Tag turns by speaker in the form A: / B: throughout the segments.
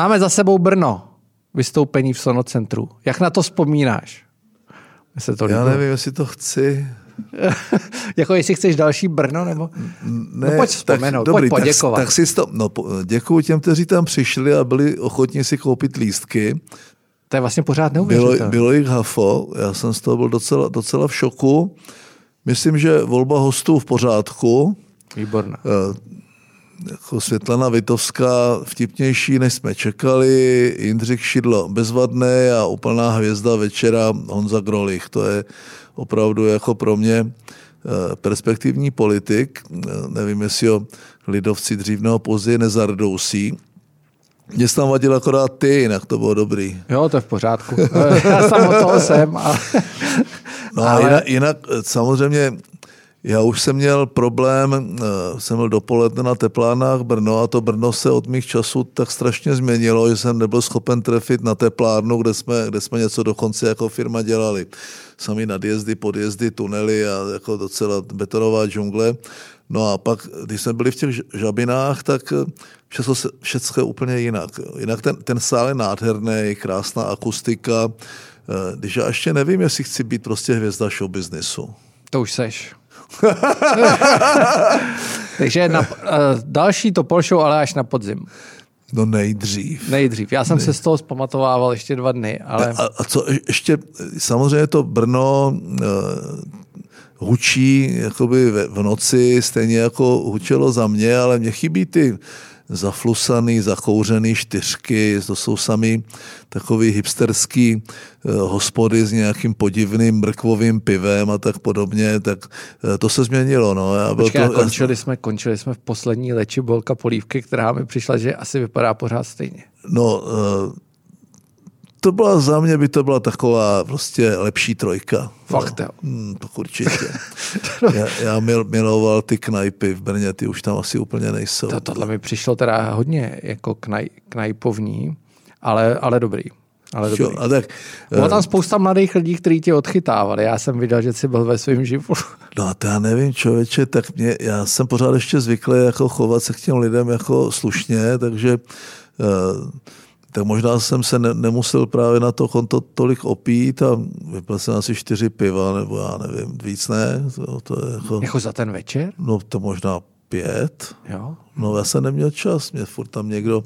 A: Máme za sebou Brno. Vystoupení v Sonocentru. Jak na to vzpomínáš?
B: Se to Já nevím, jestli to chci.
A: jako jestli chceš další Brno, nebo?
B: Ne, no pojď vzpomenout, tak, dobrý, pojď poděkovat. Tak, tak si to, no, děkuji těm, kteří tam přišli a byli ochotní si koupit lístky.
A: To je vlastně pořád neuvěřitelné.
B: Bylo, bylo jich hafo, já jsem z toho byl docela, docela v šoku. Myslím, že volba hostů v pořádku.
A: Výborná.
B: Eh, jako Světlana Vitovská vtipnější, než jsme čekali, Jindřich Šidlo bezvadný a úplná hvězda večera Honza Grolich. To je opravdu jako pro mě eh, perspektivní politik. Eh, nevím, jestli ho lidovci dřív nebo později nezardousí. Mně tam vadil akorát ty, jinak to bylo dobrý.
A: Jo, to je v pořádku. Já jsem o toho jsem. Ale...
B: No a jinak, jinak samozřejmě já už jsem měl problém, eh, jsem byl dopoledne na teplárnách Brno a to Brno se od mých časů tak strašně změnilo, že jsem nebyl schopen trefit na teplárnu, kde jsme, kde jsme něco dokonce jako firma dělali. Sami nadjezdy, podjezdy, tunely a jako docela betonová džungle. No a pak, když jsme byli v těch žabinách, tak eh, všechno, všechno je úplně jinak. Jinak ten, ten sál je nádherný, krásná akustika. Eh, když já ještě nevím, jestli chci být prostě hvězda show businessu.
A: To už seš. Takže na, uh, další to show, ale až na podzim.
B: No nejdřív.
A: Nejdřív. Já jsem Nej... se z toho zpamatovával ještě dva dny. Ale...
B: A, a co ještě, samozřejmě to Brno uh, hučí jakoby v noci, stejně jako hučelo za mě, ale mě chybí ty zaflusaný, zakouřený čtyřky, to jsou sami takový hipsterský eh, hospody s nějakým podivným mrkvovým pivem a tak podobně, tak eh, to se změnilo. No.
A: Já Počkej, to, končili, jsme, končili jsme v poslední leči bolka polívky, která mi přišla, že asi vypadá pořád stejně.
B: No, eh, to byla za mě by to byla taková prostě lepší trojka.
A: Fakt no. jo.
B: Hmm, to určitě. já, já mil, miloval ty knajpy v Brně, ty už tam asi úplně nejsou.
A: To, tohle mi přišlo teda hodně jako knaj, knajpovní, ale, ale dobrý. Ale dobrý. a tak, Byla tam eh, spousta mladých lidí, kteří tě odchytávali. Já jsem viděl, že jsi byl ve svém živu.
B: No a to já nevím, člověče, tak mě, já jsem pořád ještě zvyklý jako chovat se k těm lidem jako slušně, takže uh, tak možná jsem se ne, nemusel právě na to konto tolik opít a vypil jsem asi čtyři piva, nebo já nevím, víc ne. To, to je jako,
A: jako za ten večer?
B: No to možná pět.
A: Jo?
B: No já jsem neměl čas, mě furt tam někdo,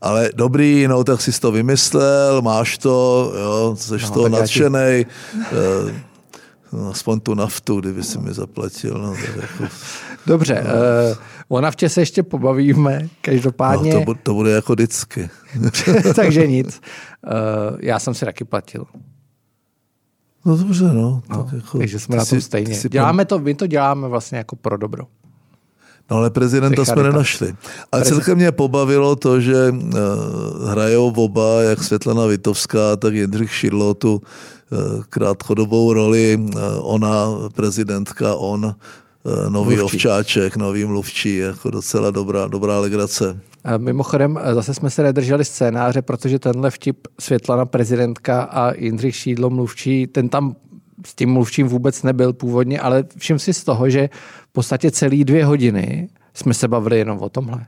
B: ale dobrý, no tak jsi to vymyslel, máš to, jo, jsi no, toho nadšený. No, aspoň tu naftu, kdyby si mi zaplatil. No, tak jako...
A: Dobře, no. uh, o naftě se ještě pobavíme, každopádně.
B: No, to, to bude jako vždycky.
A: Takže nic. Uh, já jsem si taky platil.
B: No dobře, no.
A: no tak jako, takže jsme na tom stejně. Děláme to, my to děláme vlastně jako pro dobro.
B: No ale prezidenta jsme nenašli. A Prezident. celkem mě pobavilo to, že uh, hrajou oba, jak Světlana Vitovská, tak Jindřich Šidlo, tu uh, krátkodobou roli. Uh, ona, prezidentka, on, nový mluvčí. ovčáček, nový mluvčí, jako docela dobrá, dobrá legrace.
A: Mimochodem, zase jsme se nedrželi scénáře, protože tenhle vtip Světlana prezidentka a Jindřich Šídlo mluvčí, ten tam s tím mluvčím vůbec nebyl původně, ale všim si z toho, že v podstatě celý dvě hodiny jsme se bavili jenom o tomhle.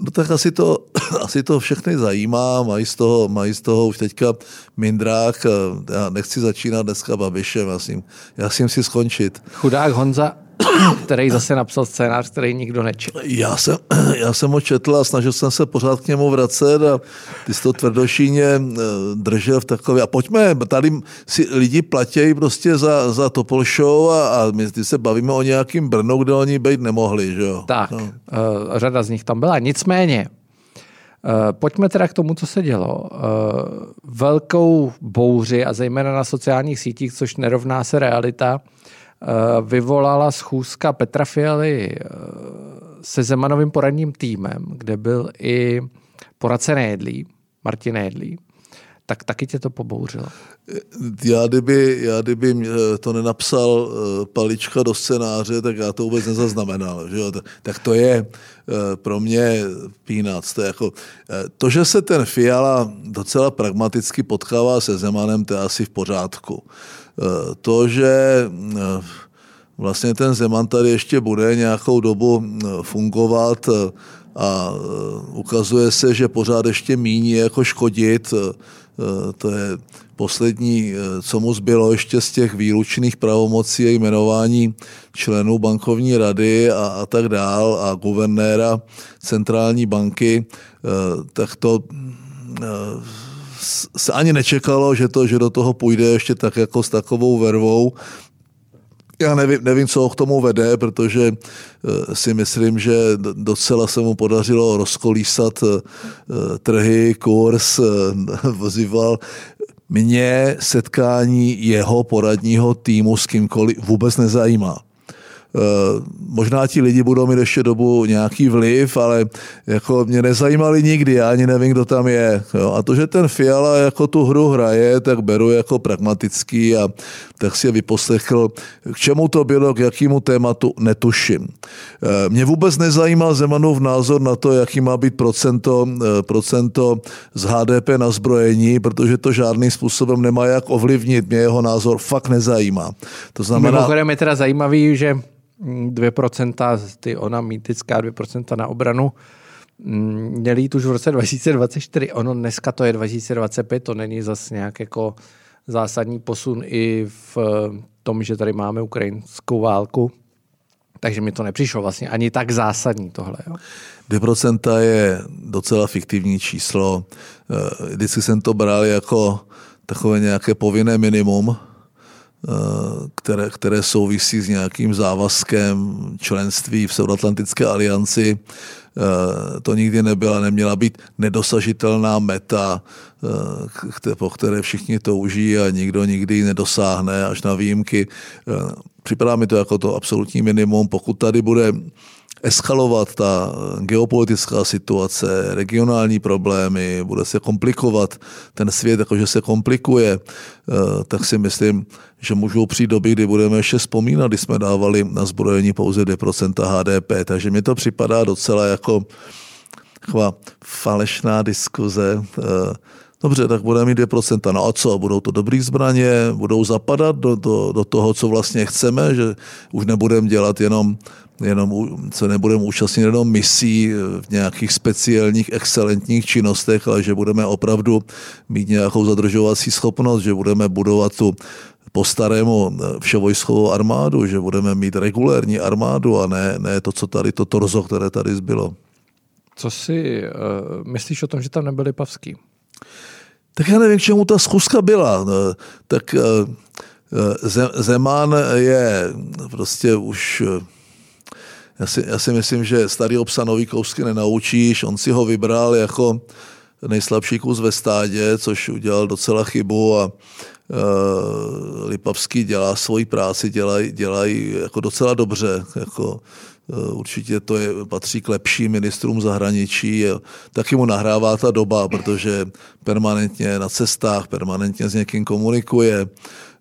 B: No tak asi to, asi to všechny zajímá, mají z toho, mají z toho už teďka mindrák, já nechci začínat dneska Babišem, já s ním, já s ním si skončit.
A: Chudák Honza který zase napsal scénář, který nikdo nečetl.
B: Já jsem, já jsem ho četl a snažil jsem se pořád k němu vracet a ty jsi to tvrdošíně eh, držel v takové, a pojďme, tady si lidi platí prostě za, za Topol Show a, a my se bavíme o nějakým Brnu, kde oni být nemohli, že jo?
A: Tak, no. uh, řada z nich tam byla. Nicméně, Uh, pojďme teda k tomu, co se dělo. Velkou bouři a zejména na sociálních sítích, což nerovná se realita, Eh, vyvolala schůzka Petra Fialy eh, se Zemanovým poradním týmem, kde byl i poradce Nédlí, Martin Nédlí, tak taky tě to pobouřilo.
B: Já kdyby, já kdyby to nenapsal eh, palička do scénáře, tak já to vůbec nezaznamenal. Že jo? Tak to je pro mě peanuts. To, jako, to, že se ten Fiala docela pragmaticky potkává se Zemanem, to je asi v pořádku. To, že vlastně ten Zeman tady ještě bude nějakou dobu fungovat a ukazuje se, že pořád ještě míní jako škodit. To je poslední, co mu zbylo ještě z těch výlučných pravomocí je jmenování členů bankovní rady a, a tak dál a guvernéra centrální banky, tak to se ani nečekalo, že, to, že do toho půjde ještě tak jako s takovou vervou. Já nevím, nevím, co ho k tomu vede, protože eh, si myslím, že docela se mu podařilo rozkolísat eh, trhy, kurz, eh, vzýval mě setkání jeho poradního týmu s kýmkoliv vůbec nezajímá. Eh, možná ti lidi budou mít ještě dobu nějaký vliv, ale jako mě nezajímali nikdy, já ani nevím, kdo tam je. Jo. A to, že ten Fiala jako tu hru hraje, tak beru jako pragmatický a tak si je vyposlechl. K čemu to bylo, k jakému tématu, netuším. Eh, mě vůbec nezajímal Zemanův názor na to, jaký má být procento, eh, procento z HDP na zbrojení, protože to žádným způsobem nemá jak ovlivnit. Mě jeho názor fakt nezajímá.
A: To znamená... Mimochodem je teda zajímavý, že 2%, ty ona mýtická 2% na obranu, mm, měli jít už v roce 2024. Ono dneska to je 2025, to není zase nějak jako zásadní posun i v tom, že tady máme ukrajinskou válku. Takže mi to nepřišlo vlastně ani tak zásadní tohle. Jo.
B: 2% je docela fiktivní číslo. Eh, vždycky jsem to bral jako takové nějaké povinné minimum, Eh, které, které souvisí s nějakým závazkem členství v Seuratlantické alianci. Eh, to nikdy nebyla, neměla být nedosažitelná meta, eh, po které všichni touží a nikdo nikdy ji nedosáhne až na výjimky. Připadá mi to jako to absolutní minimum. Pokud tady bude eskalovat ta geopolitická situace, regionální problémy, bude se komplikovat ten svět, jakože se komplikuje, eh, tak si myslím, že můžou přijít doby, kdy budeme ještě vzpomínat, kdy jsme dávali na zbrojení pouze 2% HDP. Takže mi to připadá docela jako taková falešná diskuze. Eh, dobře, tak budeme mít 2%. No a co? Budou to dobrý zbraně? Budou zapadat do, do, do toho, co vlastně chceme? Že už nebudeme dělat jenom jenom, co nebudeme účastnit jenom misí v nějakých speciálních, excelentních činnostech, ale že budeme opravdu mít nějakou zadržovací schopnost, že budeme budovat tu po starému vševojskovou armádu, že budeme mít regulérní armádu a ne, ne to, co tady, to torzo, které tady zbylo.
A: Co si uh, myslíš o tom, že tam nebyli Pavský?
B: Tak já nevím, k čemu ta schůzka byla. No, tak uh, Zeman je prostě už já si, já si myslím, že starý obsa nový kousky nenaučíš. On si ho vybral jako nejslabší kus ve stádě, což udělal docela chybu a uh, Lipavský dělá svoji práci, dělají dělaj jako docela dobře. Jako, uh, určitě to je, patří k lepším ministrům zahraničí. Taky mu nahrává ta doba, protože permanentně na cestách, permanentně s někým komunikuje.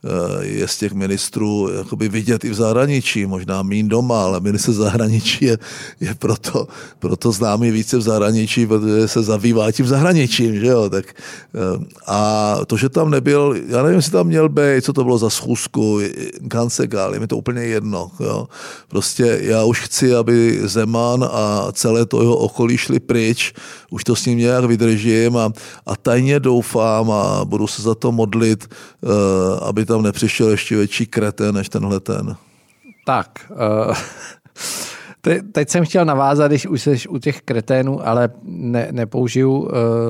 B: Eh, je z těch ministrů jakoby vidět i v zahraničí, možná mín doma, ale minister zahraničí je, je proto, proto známý více v zahraničí, protože se zabývá tím zahraničím, že jo, tak eh, a to, že tam nebyl, já nevím, jestli tam měl být, co to bylo za schůzku, Gansegál, je mi to úplně jedno, jo. Prostě já už chci, aby Zeman a celé to jeho okolí šli pryč, už to s ním nějak vydržím a, a tajně doufám a budu se za to modlit, uh, aby tam nepřišel ještě větší krete než tenhle ten.
A: Tak, uh, te, teď jsem chtěl navázat, když už jsi u těch kreténů, ale ne, nepoužiju uh,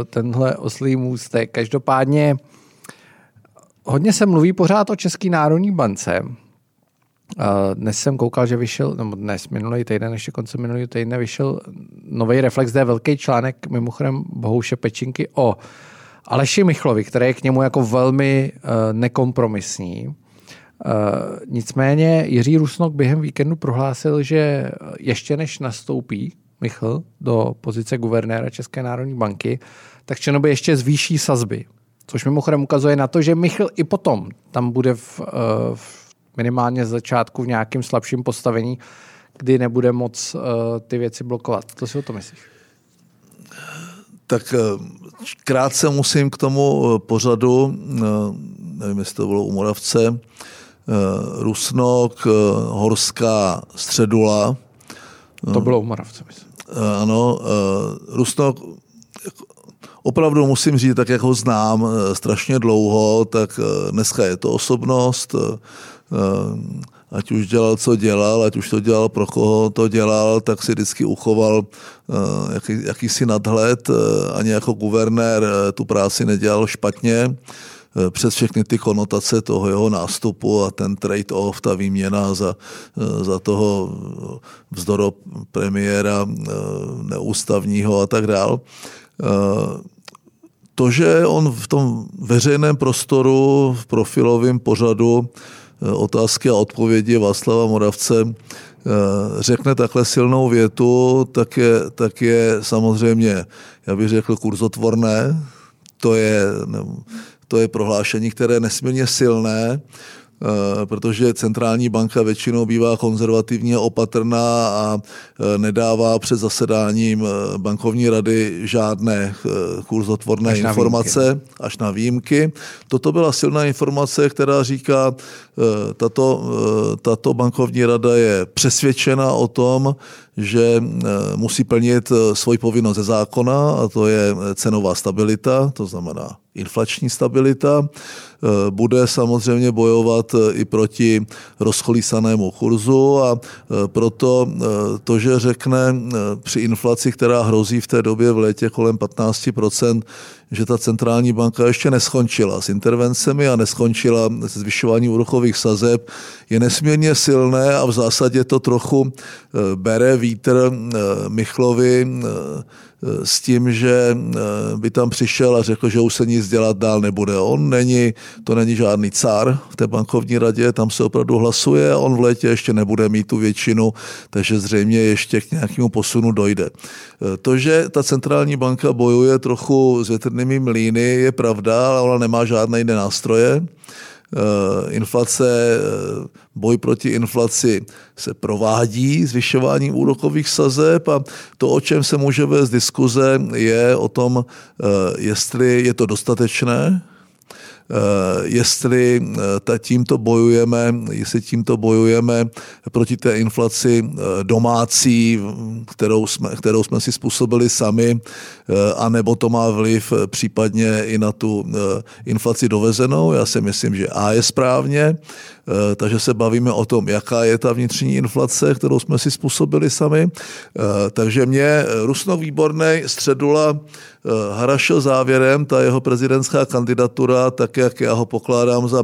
A: tenhle oslý můstek. Každopádně hodně se mluví pořád o České národní bance. Dnes jsem koukal, že vyšel, nebo dnes, minulý týden, ještě konce minulý týdne vyšel nový Reflex, je velký článek, mimochodem Bohouše Pečinky o Aleši Michlovi, který je k němu jako velmi uh, nekompromisní. Uh, nicméně Jiří Rusnok během víkendu prohlásil, že ještě než nastoupí Michl do pozice guvernéra České národní banky, tak Černoby ještě zvýší sazby. Což mimochodem ukazuje na to, že Michl i potom tam bude v, uh, v minimálně z začátku v nějakém slabším postavení, kdy nebude moc uh, ty věci blokovat. Co si o to myslíš?
B: Tak uh, krátce musím k tomu uh, pořadu, nevím, jestli to bylo u Moravce, Rusnok, Horská, Středula.
A: To bylo u Moravce, myslím.
B: Ano, Rusnok opravdu musím říct, tak jak ho znám strašně dlouho, tak dneska je to osobnost, ať už dělal, co dělal, ať už to dělal, pro koho to dělal, tak si vždycky uchoval uh, jaký, jakýsi nadhled. Uh, ani jako guvernér uh, tu práci nedělal špatně přes všechny ty konotace toho jeho nástupu a ten trade-off, ta výměna za, za toho vzdoro premiéra neústavního a tak dál. To, že on v tom veřejném prostoru, v profilovém pořadu otázky a odpovědi Václava Moravce eh, řekne takhle silnou větu, tak je, tak je samozřejmě, já bych řekl, kurzotvorné. To je, to je prohlášení, které je nesmírně silné protože centrální banka většinou bývá konzervativně opatrná a eh, nedává před zasedáním eh, bankovní rady žádné kurzotvorné až informace, výjimky. až na výjimky. Toto byla silná informace, která říká, tato, tato bankovní rada je přesvědčena o tom, že musí plnit svoji povinnost ze zákona, a to je cenová stabilita, to znamená inflační stabilita. Eh, bude samozřejmě bojovat eh, i proti rozcholísanému kurzu a eh, proto to, že řekne při inflaci, která hrozí v té době v létě kolem 15%, že ta centrální banka ještě neskončila s intervencemi a neskončila se zvyšováním úrokových sazeb, je nesmírně silné a v zásadě to trochu bere vítr Michlovi s tím, že by tam přišel a řekl, že už se nic dělat dál nebude. On není, to není žádný cár v té bankovní radě, tam se opravdu hlasuje on v létě ještě nebude mít tu většinu, takže zřejmě ještě k nějakému posunu dojde. To, že ta centrální banka bojuje trochu s větrnými mlýny, je pravda, ale ona nemá žádné jiné nástroje. Eh, inflace, eh, boj proti inflaci se provádí zvyšováním úrokových sazeb a to, o čem se může vést diskuze, je o tom, jestli je to dostatečné, jestli eh, tímto bojujeme, jestli tímto bojujeme proti té inflaci eh, domácí, kterou jsme, kterou jsme si způsobili sami, anebo to má vliv případně i na tu inflaci dovezenou. Já si myslím, že A je správně, takže se bavíme o tom, jaká je ta vnitřní inflace, kterou jsme si způsobili sami. Takže mě Rusno Výborný středula Eh, Harašel závěrem, ta jeho prezidentská kandidatura, tak jak já ho pokládám za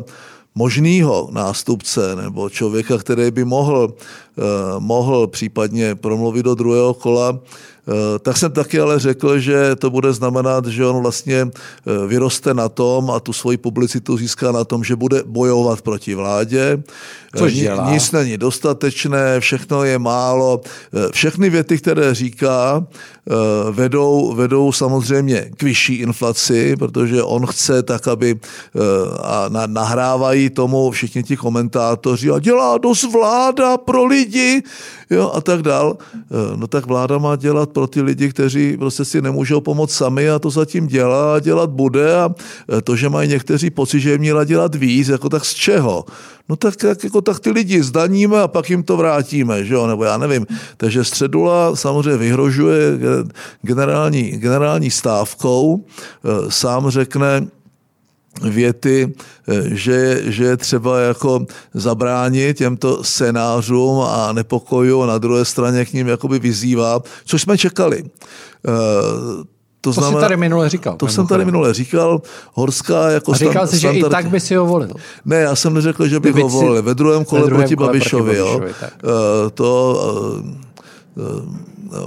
B: možného nástupce nebo člověka, který by mohl, eh, mohl případně promluvit do druhého kola, Eh, tak jsem taky ale řekl, že to bude znamenat, že on vlastně eh, vyroste na tom a tu svoji publicitu získá na tom, že bude bojovat proti vládě.
A: Eh, Což dělá.
B: Nic není dostatečné, všechno je málo. Všechny věty, které říká, vedou, vedou samozřejmě k vyšší inflaci, protože on chce tak, aby a nahrávají tomu všichni ti komentátoři a dělá dost vláda pro lidi jo, a tak dál. No tak vláda má dělat pro ty lidi, kteří prostě si nemůžou pomoct sami a to zatím dělá a dělat bude a e, to, že mají někteří pocit, že je měla dělat víc, jako tak z čeho? No tak, tak, jako, tak ty lidi zdaníme a pak jim to vrátíme, že jo? nebo já nevím. Takže Středula samozřejmě vyhrožuje generální, generální stávkou, e, sám řekne, věty, eh, že, že je třeba jako zabránit těmto scénářům a nepokojů a na druhé straně k ním jakoby vyzývá, což jsme čekali.
A: Eh, to, to znamená, tady minule říkal.
B: To jsem tady minule říkal. Horská jako
A: A říkal jsi, že i tak by si ho volil.
B: Ne, já jsem neřekl, že bych ho volil. Ve druhém kole ve druhém proti kole Babišovi. Proti Babišovi jo. Uh, to uh, uh,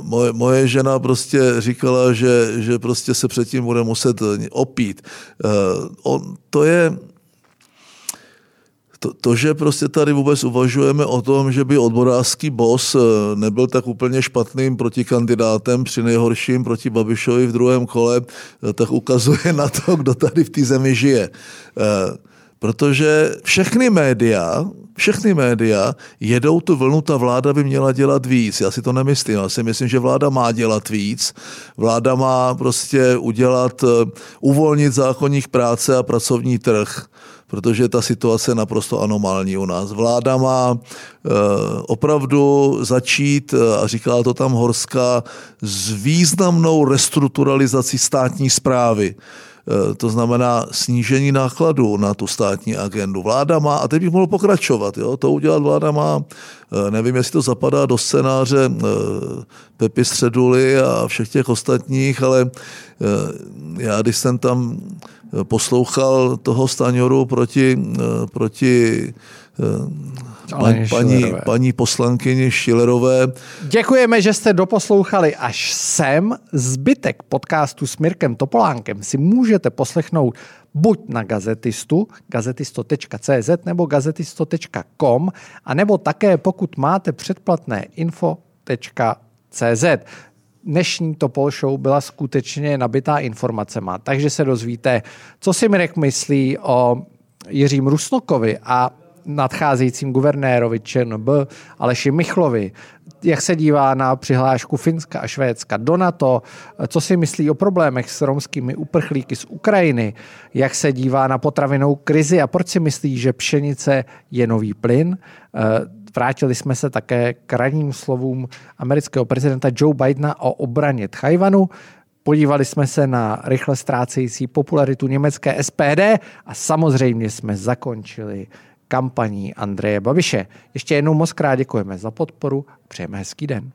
B: moje, moje žena prostě říkala, že, že prostě se předtím bude muset opít. Uh, on, to je, to, to, že prostě tady vůbec uvažujeme o tom, že by odborářský bos eh, nebyl tak úplně špatným protikandidátem při nejhorším proti Babišovi v druhém kole, eh, tak ukazuje na to, kdo tady v té zemi žije. Protože všechny média, všechny média jedou tu vlnu, ta vláda by měla dělat víc. Já si to nemyslím. Já si myslím, že vláda má dělat víc. Vláda má prostě udělat, eh, uvolnit zákonník práce a pracovní trh protože ta situace je naprosto anomální u nás. Vláda má opravdu začít, a říkala to tam Horská, s významnou restrukturalizací státní zprávy. Eh, to znamená snížení nákladů na tu státní agendu. Vláda má, a teď bych mohl pokračovat, jo, to udělat vláda má, eh, nevím, jestli to zapadá do scénáře eh, Pepi Středuly a všech těch ostatních, ale já, když jsem tam poslouchal toho Staňoru proti, proti paní, paní, paní poslankyni Šilerové.
A: Děkujeme, že jste doposlouchali až sem. Zbytek podcastu s Mirkem Topolánkem si můžete poslechnout buď na gazetistu, gazetisto.cz nebo gazetisto.com, a nebo také pokud máte předplatné info.cz. Dnešní Topol Show byla skutečně nabitá informacema, takže se dozvíte, co si Mirek myslí o Jiřím Rusnokovi a nadcházejícím guvernérovi ČNB Aleši Michlovi, jak se dívá na přihlášku Finska a Švédska do NATO, co si myslí o problémech s romskými uprchlíky z Ukrajiny, jak se dívá na potravinou krizi a proč si myslí, že pšenice je nový plyn. Eh, vrátili jsme se také k ranním slovům amerického prezidenta Joe Bidena o obraně Tchajvanu. Podívali jsme se na rychle ztrácející popularitu německé SPD a samozřejmě jsme zakončili kampaní Andreje Babiše. Ještě jednou moc krát děkujeme za podporu přejeme hezký den.